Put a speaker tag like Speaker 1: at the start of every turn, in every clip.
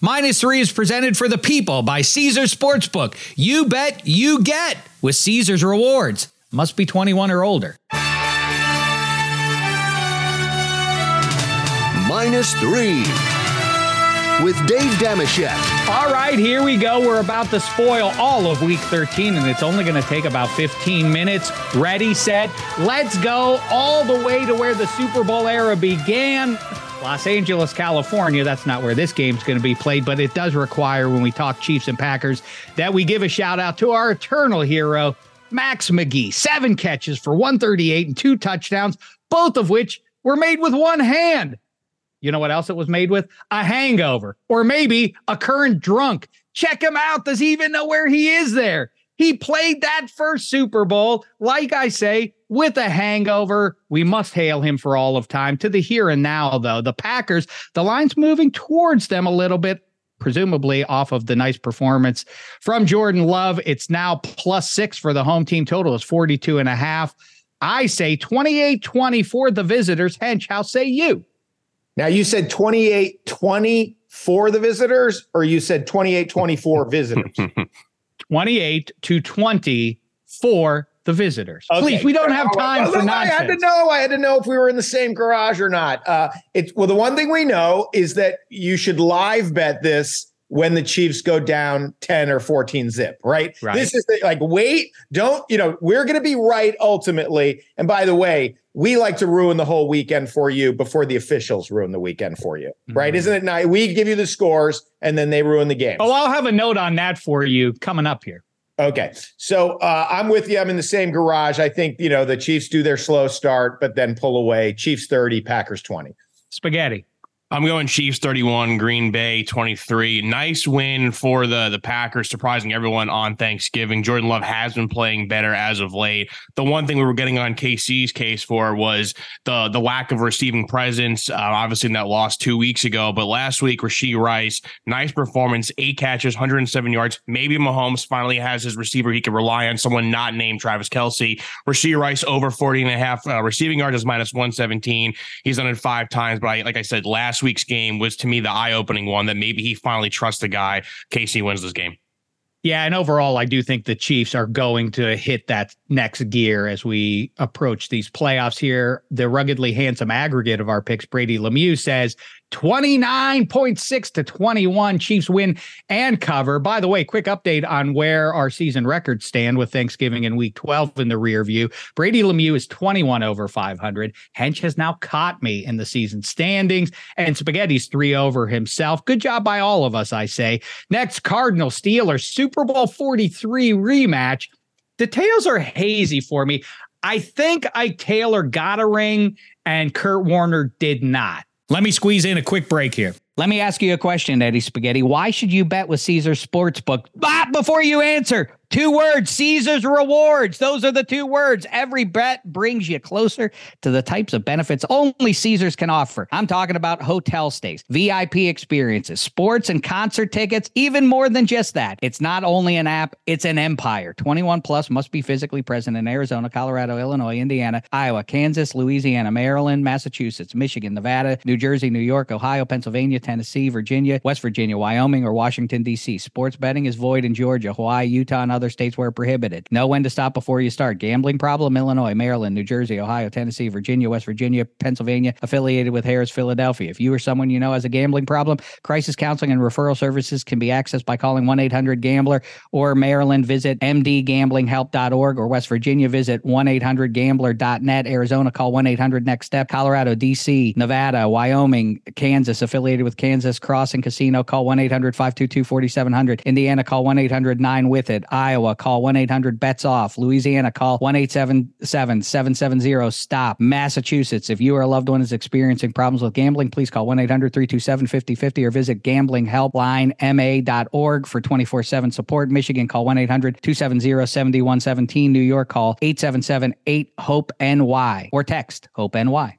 Speaker 1: Minus three is presented for the people by Caesars Sportsbook. You bet, you get with Caesars Rewards. Must be 21 or older.
Speaker 2: Minus three with Dave Dameshek.
Speaker 1: All right, here we go. We're about to spoil all of week 13, and it's only going to take about 15 minutes. Ready, set, let's go all the way to where the Super Bowl era began. Los Angeles, California. That's not where this game's going to be played, but it does require, when we talk Chiefs and Packers, that we give a shout out to our eternal hero, Max McGee. Seven catches for 138 and two touchdowns, both of which were made with one hand. You know what else it was made with? A hangover or maybe a current drunk. Check him out. Does he even know where he is there? He played that first Super Bowl, like I say, with a hangover. We must hail him for all of time. To the here and now, though, the Packers, the line's moving towards them a little bit, presumably off of the nice performance from Jordan Love. It's now plus six for the home team. Total is 42 and a half. I say 28 20 for the visitors. Hench, how say you?
Speaker 3: Now you said 28 20 for the visitors, or you said 28 24 visitors?
Speaker 1: 28 to 20 for the visitors. Okay. Please, we don't have time well, for nonsense.
Speaker 3: I had to know. I had to know if we were in the same garage or not. Uh, it's well, the one thing we know is that you should live bet this when the Chiefs go down 10 or 14 zip, right? right. This is the, like, wait, don't, you know, we're going to be right ultimately. And by the way, we like to ruin the whole weekend for you before the officials ruin the weekend for you, right? Mm-hmm. Isn't it nice? We give you the scores and then they ruin the game.
Speaker 1: Oh, I'll have a note on that for you coming up here.
Speaker 3: Okay. So uh, I'm with you. I'm in the same garage. I think, you know, the Chiefs do their slow start, but then pull away. Chiefs 30, Packers 20.
Speaker 1: Spaghetti.
Speaker 4: I'm going Chiefs 31, Green Bay 23. Nice win for the the Packers, surprising everyone on Thanksgiving. Jordan Love has been playing better as of late. The one thing we were getting on KC's case for was the the lack of receiving presence. Uh, obviously, in that loss two weeks ago, but last week, Rashee Rice, nice performance, eight catches, 107 yards. Maybe Mahomes finally has his receiver he can rely on, someone not named Travis Kelce. Rashee Rice over 40 and a half uh, receiving yards is minus 117. He's done it five times, but I, like I said, last last week's game was to me the eye opening one that maybe he finally trusts the guy. KC wins this game.
Speaker 1: Yeah, and overall, I do think the Chiefs are going to hit that next gear as we approach these playoffs here. The ruggedly handsome aggregate of our picks, Brady Lemieux says 29.6 to 21. Chiefs win and cover. By the way, quick update on where our season records stand with Thanksgiving in week 12 in the rear view. Brady Lemieux is 21 over 500. Hench has now caught me in the season standings, and Spaghetti's three over himself. Good job by all of us, I say. Next, Cardinal Steelers Super Bowl 43 rematch. Details are hazy for me. I think Ike Taylor got a ring and Kurt Warner did not. Let me squeeze in a quick break here. Let me ask you a question, Eddie Spaghetti. Why should you bet with Caesar Sportsbook? Ah, before you answer, Two words, Caesar's rewards. Those are the two words. Every bet brings you closer to the types of benefits only Caesars can offer. I'm talking about hotel stays, VIP experiences, sports and concert tickets, even more than just that. It's not only an app, it's an empire. 21 plus must be physically present in Arizona, Colorado, Illinois, Indiana, Iowa, Kansas, Louisiana, Maryland, Massachusetts, Michigan, Nevada, New Jersey, New York, Ohio, Pennsylvania, Tennessee, Virginia, West Virginia, Wyoming, or Washington, D.C. Sports betting is void in Georgia, Hawaii, Utah, and other states where prohibited. Know when to stop before you start. Gambling problem? Illinois, Maryland, New Jersey, Ohio, Tennessee, Virginia, West Virginia, Pennsylvania, affiliated with Harrah's, Philadelphia. If you or someone you know has a gambling problem, crisis counseling and referral services can be accessed by calling 1 800 Gambler or Maryland, visit mdgamblinghelp.org or West Virginia, visit 1 800 gambler.net. Arizona, call 1 800 Next Step. Colorado, DC, Nevada, Wyoming, Kansas, affiliated with Kansas Crossing Casino, call 1 800 522 4700. Indiana, call 1 800 9 with it. Iowa, call 1 800 bets off. Louisiana, call 1 877 770 stop. Massachusetts, if you or a loved one is experiencing problems with gambling, please call 1 800 327 5050 or visit gamblinghelplinema.org for 24 7 support. Michigan, call 1 800 270 7117. New York, call 877 8 HOPE NY or text HOPE NY.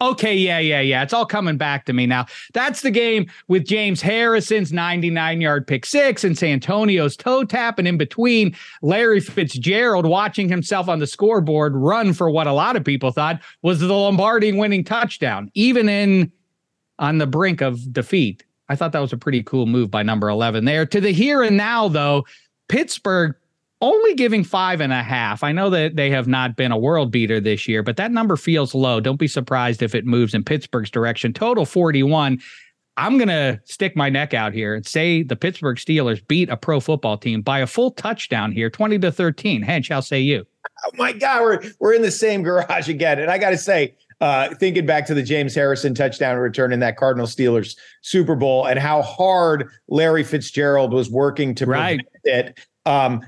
Speaker 1: Okay, yeah, yeah, yeah. It's all coming back to me now. That's the game with James Harrison's 99 yard pick six and Santonio's toe tap. And in between, Larry Fitzgerald watching himself on the scoreboard run for what a lot of people thought was the Lombardi winning touchdown, even in on the brink of defeat. I thought that was a pretty cool move by number 11 there. To the here and now, though, Pittsburgh only giving five and a half. I know that they have not been a world beater this year, but that number feels low. Don't be surprised if it moves in Pittsburgh's direction. Total 41. I'm going to stick my neck out here and say the Pittsburgh Steelers beat a pro football team by a full touchdown here, 20 to 13. Hench, how say you?
Speaker 3: Oh my God, we're we're in the same garage again. And I got to say, uh, thinking back to the James Harrison touchdown return in that Cardinal Steelers Super Bowl and how hard Larry Fitzgerald was working to
Speaker 1: right.
Speaker 3: prevent it. Um,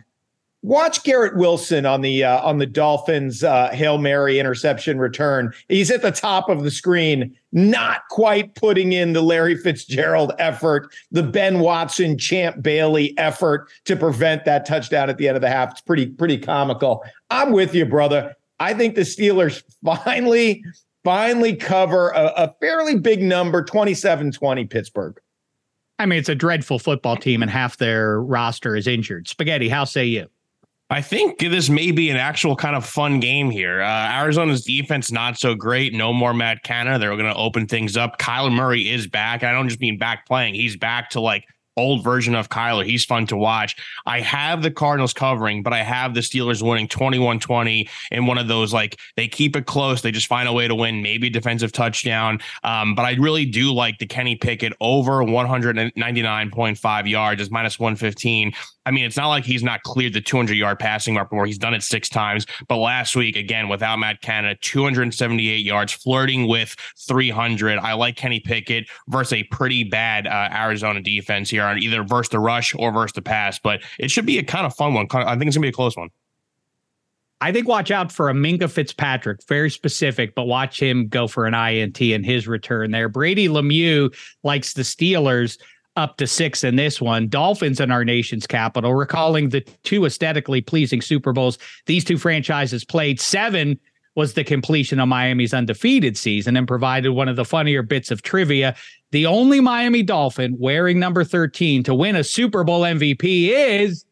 Speaker 3: Watch Garrett Wilson on the uh, on the Dolphins uh, hail mary interception return. He's at the top of the screen, not quite putting in the Larry Fitzgerald effort, the Ben Watson, Champ Bailey effort to prevent that touchdown at the end of the half. It's pretty pretty comical. I'm with you, brother. I think the Steelers finally finally cover a, a fairly big number, 27-20 Pittsburgh.
Speaker 1: I mean, it's a dreadful football team, and half their roster is injured. Spaghetti, how say you?
Speaker 4: I think this may be an actual kind of fun game here. Uh, Arizona's defense not so great. No more Matt Canada. They're going to open things up. Kyler Murray is back. I don't just mean back playing. He's back to like old version of Kyler. He's fun to watch. I have the Cardinals covering, but I have the Steelers winning 21 20 in one of those like they keep it close. They just find a way to win, maybe defensive touchdown. Um, but I really do like the Kenny Pickett over 199.5 yards is minus 115. I mean, it's not like he's not cleared the 200 yard passing mark before. He's done it six times. But last week, again, without Matt Canada, 278 yards, flirting with 300. I like Kenny Pickett versus a pretty bad uh, Arizona defense here on either versus the rush or versus the pass. But it should be a kind of fun one. I think it's going to be a close one.
Speaker 1: I think watch out for a Minkah Fitzpatrick, very specific, but watch him go for an INT in his return there. Brady Lemieux likes the Steelers up to six in this one. Dolphins in our nation's capital, recalling the two aesthetically pleasing Super Bowls these two franchises played. Seven was the completion of Miami's undefeated season and provided one of the funnier bits of trivia. The only Miami Dolphin wearing number 13 to win a Super Bowl MVP is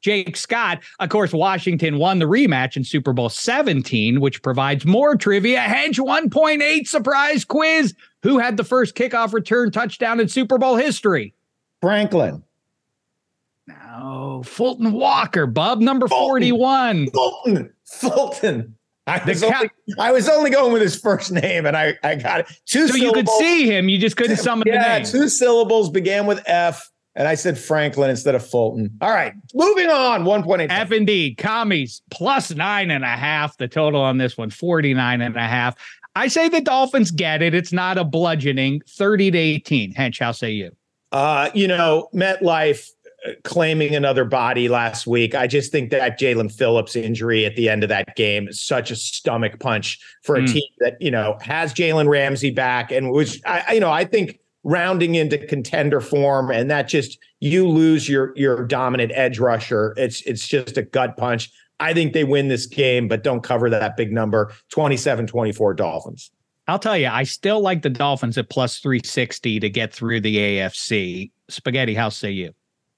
Speaker 1: Jake Scott. Of course, Washington won the rematch in Super Bowl 17, which provides more trivia. Hedge 1.8 surprise quiz. Who had the first kickoff return touchdown in Super Bowl history?
Speaker 3: Franklin.
Speaker 1: No, Fulton Walker, Bub, number Fulton. 41.
Speaker 3: Fulton. Fulton. I was, only, I was only going with his first name, and I, I got it.
Speaker 1: Two so syllables. you could see him, you just couldn't summon yeah, the name.
Speaker 3: two syllables began with F, and I said Franklin instead of Fulton. All right, moving on. 1.8.
Speaker 1: F and D, commies, plus nine and a half. The total on this one, 49 and a half. I say the Dolphins get it. It's not a bludgeoning 30 to 18. Hench, how say you?
Speaker 3: Uh, you know, MetLife uh, claiming another body last week. I just think that Jaelan Phillips injury at the end of that game is such a stomach punch for a mm. team that, you know, has Jalen Ramsey back and which I, you know, I think rounding into contender form and that just you lose your your dominant edge rusher. It's it's just a gut punch. I think they win this game, but don't cover that big number 27 24 Dolphins.
Speaker 1: I'll tell you, I still like the Dolphins at plus 360 to get through the AFC. Spaghetti, how say you?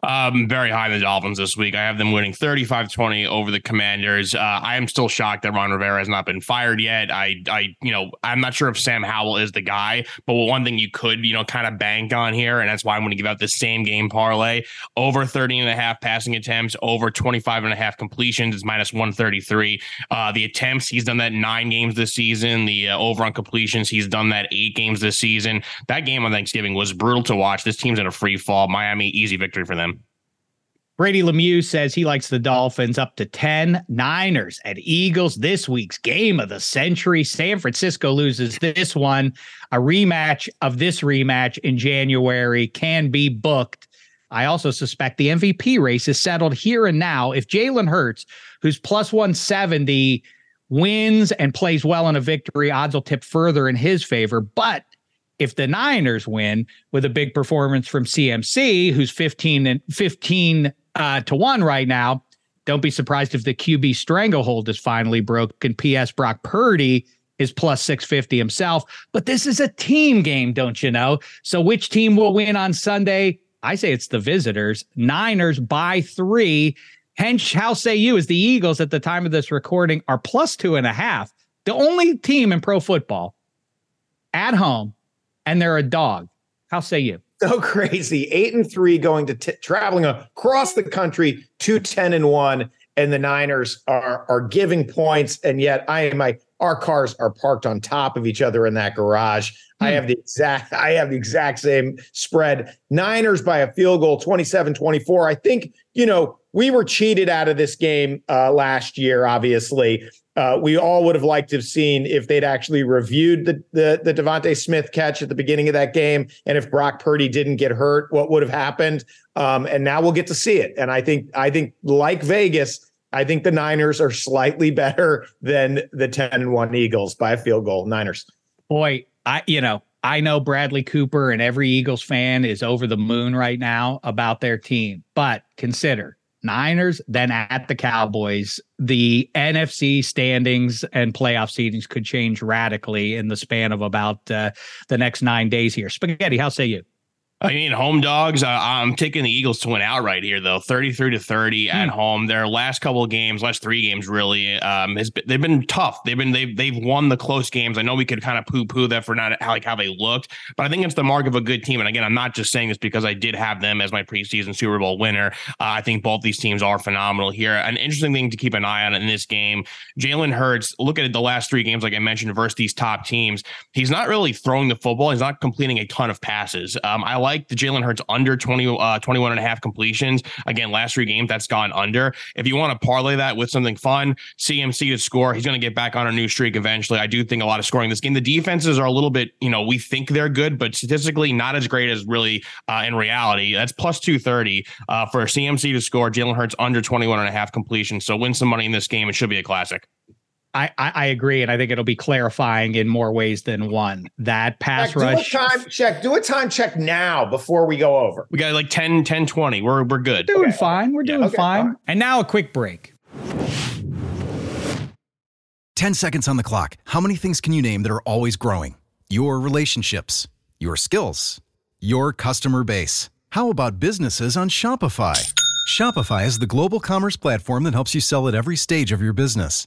Speaker 4: Um, very high in the Dolphins this week. I have them winning 35-20 over the Commanders. Uh, I am still shocked that Ron Rivera has not been fired yet. I, I, you know, I'm not sure if Sam Howell is the guy, but one thing you could, you know, kind of bank on here, and that's why I'm going to give out the same game parlay over 30 and a half passing attempts, over 25 and a half completions is minus 133. Uh, the attempts, he's done that nine games this season. The uh, over on completions, he's done that eight games this season. That game on Thanksgiving was brutal to watch. This team's in a free fall. Miami, easy victory for them.
Speaker 1: Brady Lemieux says he likes the Dolphins up to 10. Niners at Eagles this week's game of the century. San Francisco loses this one. A rematch of this rematch in January can be booked. I also suspect the MVP race is settled here and now. If Jalen Hurts, who's plus 170, wins and plays well in a victory, odds will tip further in his favor. But if the Niners win with a big performance from CMC, who's 15 and 15 uh, to one right now. Don't be surprised if the QB stranglehold is finally broken. P.S. Brock Purdy is plus 650 himself. But this is a team game, don't you know? So which team will win on Sunday? I say it's the visitors. Niners by three. Hench, how say you, as the Eagles at the time of this recording are plus two and a half. The only team in pro football at home, and they're a dog. How say you?
Speaker 3: So crazy. Eight and three going to t- traveling across the country to 10 and one. And the Niners are are giving points. And yet I am my our cars are parked on top of each other in that garage. Hmm. I have the exact I have the exact same spread. Niners by a field goal 27-24. I think, you know, we were cheated out of this game uh, last year, obviously. Uh, we all would have liked to have seen if they'd actually reviewed the, the the DeVonta Smith catch at the beginning of that game, and if Brock Purdy didn't get hurt, what would have happened? Um, and now we'll get to see it. And I think I think like Vegas, I think the Niners are slightly better than the ten and one Eagles by a field goal. Niners.
Speaker 1: Boy, I you know I know Bradley Cooper and every Eagles fan is over the moon right now about their team, but consider Niners, then at the Cowboys. The NFC standings and playoff seedings could change radically in the span of about uh, the next nine days here. Spaghetti, how say you?
Speaker 4: I mean, home dogs. Uh, I'm taking the Eagles to win outright here, though. 33 to 30 at hmm. home. Their last couple of games, last three games, really, um, has been, they've been tough. They've been they've they've won the close games. I know we could kind of poo poo that for not how, like how they looked, but I think it's the mark of a good team. And again, I'm not just saying this because I did have them as my preseason Super Bowl winner. Uh, I think both these teams are phenomenal here. An interesting thing to keep an eye on in this game: Jalen Hurts. Look at the last three games, like I mentioned, versus these top teams. He's not really throwing the football. He's not completing a ton of passes. Um, I like the Jalen Hurts under 20, uh, 21 and a half completions. Again, last three games, that's gone under. If you want to parlay that with something fun, CMC to score, he's going to get back on a new streak eventually. I do think a lot of scoring this game. The defenses are a little bit, you know, we think they're good, but statistically not as great as really uh, in reality. That's plus 230 uh, for CMC to score. Jalen Hurts under 21 and a half completions. So win some money in this game. It should be a classic.
Speaker 1: I, I, agree, and I think it'll be clarifying in more ways than one. That pass
Speaker 3: check,
Speaker 1: rush.
Speaker 3: Do a time check. Do a time check now before we go over.
Speaker 4: We got like 10, 10, 20. We're we're good.
Speaker 1: We're doing okay. fine. We're doing okay, fine. Right. And now a quick break.
Speaker 5: 10 seconds on the clock. How many things can you name that are always growing? Your relationships, your skills, your customer base. How about businesses on Shopify? Shopify is the global commerce platform that helps you sell at every stage of your business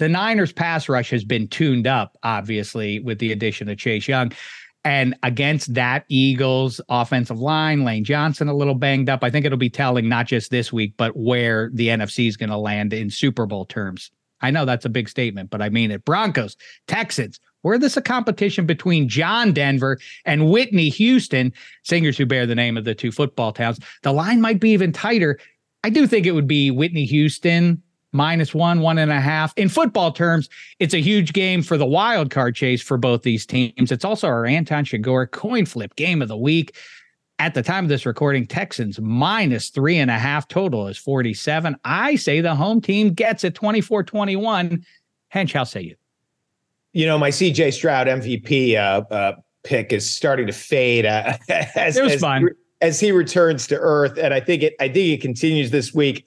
Speaker 1: the Niners pass rush has been tuned up, obviously, with the addition of Chase Young. And against that Eagles offensive line, Lane Johnson a little banged up. I think it'll be telling not just this week, but where the NFC is going to land in Super Bowl terms. I know that's a big statement, but I mean it. Broncos, Texans, where this a competition between John Denver and Whitney Houston, singers who bear the name of the two football towns. The line might be even tighter. I do think it would be Whitney Houston minus one, one and a half. In football terms, it's a huge game for the wild card chase for both these teams. It's also our Anton Chigurh coin flip game of the week. At the time of this recording, Texans minus three and a half total is 47. I say the home team gets it 24 21. Hench, how say you?
Speaker 3: You know, my CJ Stroud MVP uh, uh, pick is starting to fade uh, as,
Speaker 1: it was
Speaker 3: as,
Speaker 1: fun.
Speaker 3: as he returns to earth. And I think it I think it continues this week.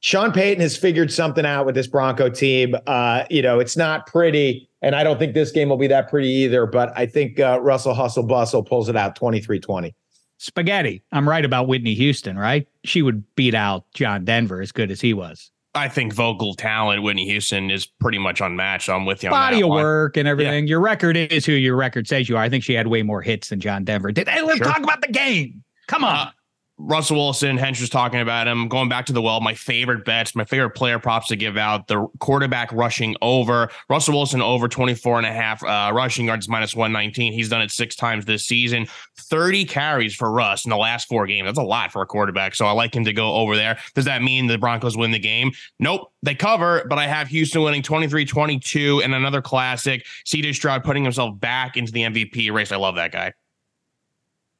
Speaker 3: Sean Payton has figured something out with this Bronco team. Uh, you know, it's not pretty, and I don't think this game will be that pretty either. But I think uh, Russell Hustle Bustle pulls it out 23 20.
Speaker 1: Spaghetti. I'm right about Whitney Houston, right? She would beat out John Denver as good as he was.
Speaker 4: I think vocal talent, Whitney Houston is pretty much unmatched. I'm with you on
Speaker 1: Body
Speaker 4: that
Speaker 1: of
Speaker 4: one.
Speaker 1: work and everything. Your record is who your record says you are. I think she had way more hits than John Denver did. Hey, let's
Speaker 4: Sure.
Speaker 1: talk about the game. Come on.
Speaker 4: Uh, Russell Wilson, Hench was talking about him. Going back to the well, my favorite bets, my favorite player props to give out the quarterback rushing over. Russell Wilson over 24 and a half uh, rushing yards minus 119. He's done it six times this season. 30 carries for Russ in the last four games. That's a lot for a quarterback. So I like him to go over there. Does that mean the Broncos win the game? Nope. They cover, but I have Houston winning 23 22 and another classic. CJ Stroud putting himself back into the MVP race. I love that guy.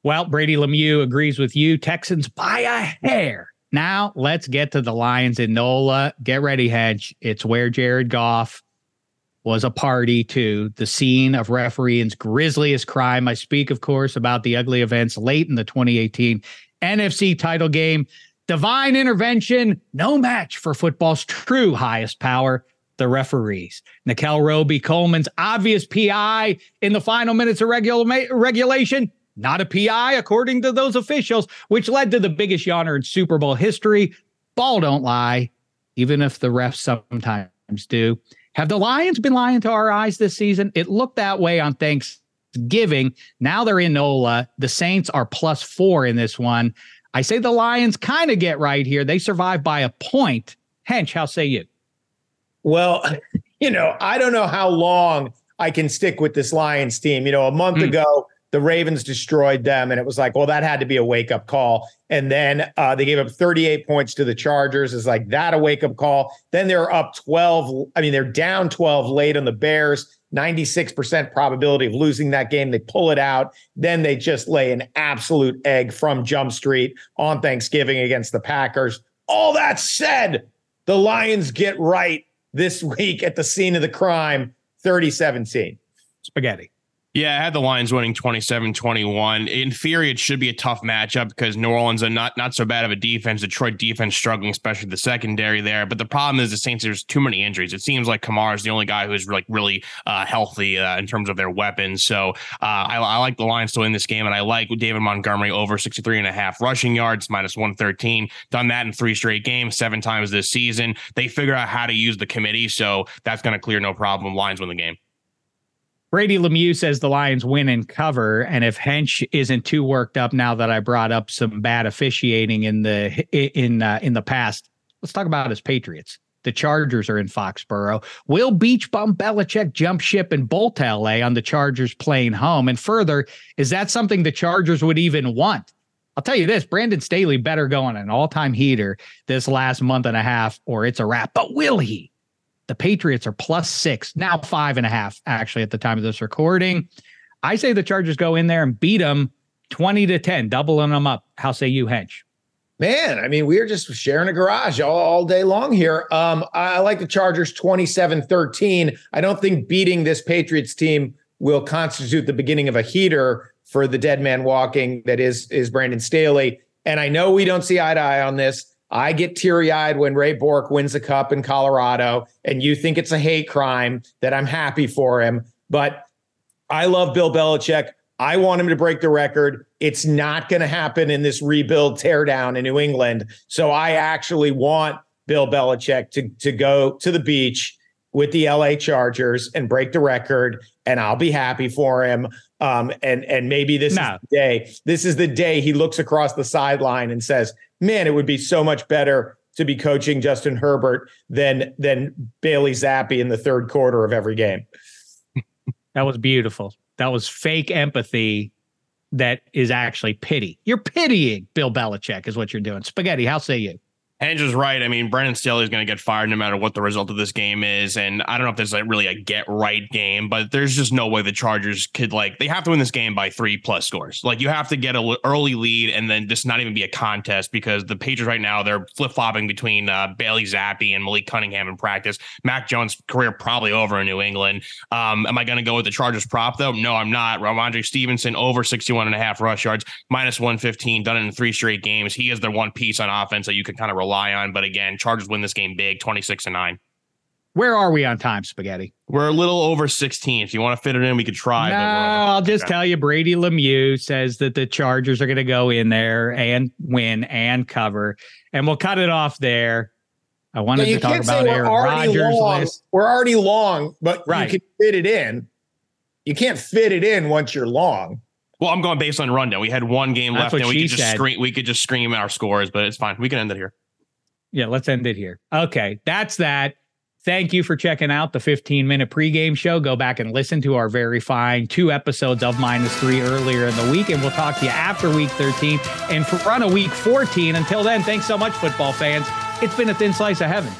Speaker 1: Well, Brady Lemieux agrees with you. Texans by a hair. Now let's get to the Lions in NOLA. Get ready, Hedge. It's where Jared Goff was a party to the scene of refereeing's grisliest crime. I speak, of course, about the ugly events late in the 2018 NFC title game. Divine intervention, no match for football's true highest power, the referees. Nickell Robey-Coleman's obvious PI in the final minutes of regula- regulation, not a PI according to those officials, which led to the biggest yawner in Super Bowl history. Ball don't lie, even if the refs sometimes do. Have the Lions been lying to our eyes this season? It looked that way on Thanksgiving. Now they're in NOLA. The Saints are plus four in this one. I say the Lions kind of get right here. They survive by a point. Hench, how say you?
Speaker 3: Well, you know, I don't know how long I can stick with this Lions team. You know, a month
Speaker 1: Hmm.
Speaker 3: ago, the Ravens destroyed them, and it was like, well, that had to be a wake up call. And then uh, they gave up 38 points to the Chargers. Is like that a wake up call? Then they're up 12. I mean, they're down 12 late on the Bears. 96% probability of losing that game. They pull it out. Then they just lay an absolute egg from Jump Street on Thanksgiving against the Packers. All that said, the Lions get right this week at the scene of the crime 30 17.
Speaker 1: Spaghetti.
Speaker 4: Yeah, I had the Lions winning 27-21. In theory, it should be a tough matchup because New Orleans are not not so bad of a defense. Detroit defense struggling, especially the secondary there. But the problem is the Saints. There's too many injuries. It seems like Kamara is the only guy who's like really uh, healthy uh, in terms of their weapons. So uh, I, I like the Lions to win this game, and I like David Montgomery over 63 and a half rushing yards minus 113. Done that in three straight games, seven times this season. They figure out how to use the committee, so that's going to clear no problem. Lions win the game.
Speaker 1: Brady Lemieux says the Lions win and cover. And if Hench isn't too worked up now that I brought up some bad officiating in the in uh, in the past, let's talk about his Patriots. The Chargers are in Foxborough. Will Beach Bum Belichick jump ship and bolt LA on the Chargers playing home? And further, is that something the Chargers would even want? I'll tell you this Brandon Staley better go on an all time heater this last month and a half, or it's a wrap. But will he? The Patriots are plus six, now five and a half, actually, at the time of this recording. I say the Chargers go in there and beat them 20 to 10, doubling them up. How say you, Hench?
Speaker 3: Man, I mean, we're just sharing a garage all, all day long here. Um, I like the Chargers 27 13. I don't think beating this Patriots team will constitute the beginning of a heater for the dead man walking that is is Brandon Staley. And I know we don't see eye to eye on this. I get teary eyed when Ray Bourque wins a cup in Colorado, and you think it's a hate crime that I'm happy for him. But I love Bill Belichick. I want him to break the record. It's not going to happen in this rebuild teardown in New England. So I actually want Bill Belichick to, to go to the beach with the LA Chargers and break the record, and I'll be happy for him. Um, and and maybe this
Speaker 1: No.
Speaker 3: is the day. This is the day he looks across the sideline and says, "Man, it would be so much better to be coaching Justin Herbert than than Bailey Zappe in the third quarter of every game."
Speaker 1: That was beautiful. That was fake empathy that is actually pity. You're pitying Bill Belichick, is what you're doing. Spaghetti, how say you?
Speaker 4: Is right. I mean, Brandon Staley is going to get fired no matter what the result of this game is. And I don't know if there's like really a get right game, but there's just no way the Chargers could like they have to win this game by three plus scores. Like you have to get an early lead and then just not even be a contest because the Patriots right now they're flip flopping between uh, Bailey Zappe and Malik Cunningham in practice. Mac Jones' career probably over in New England. Um, am I going to go with the Chargers prop though? No, I'm not. Rhamondre Stevenson over 61 and a half rush yards, minus 115, done it in three straight games. He is the one piece on offense that you can kind of rely on. But again, Chargers win this game big, 26 and 9.
Speaker 1: Where are we on time, Spaghetti?
Speaker 4: We're a little over 16. If you want to fit it in, we could try.
Speaker 1: No, I'll just tell you Brady Lemieux says that the Chargers are going to go in there and win and cover. And we'll cut it off there. I wanted yeah, to talk about Aaron Rodgers
Speaker 3: long.
Speaker 1: list.
Speaker 3: We're already long, but right. you can fit it in. You can't fit it in once you're long.
Speaker 4: Well, I'm going based on rundown. We had one game That's left, and we could just said. scream. We could just scream our scores, but it's fine. We can end it here.
Speaker 1: Yeah, let's end it here. Okay, that's that. Thank you for checking out the 15 minute pregame show. Go back and listen to our very fine two episodes of minus three earlier in the week, and we'll talk to you after week 13 and for run a week 14. Until then, thanks so much, football fans. It's been a thin slice of heaven.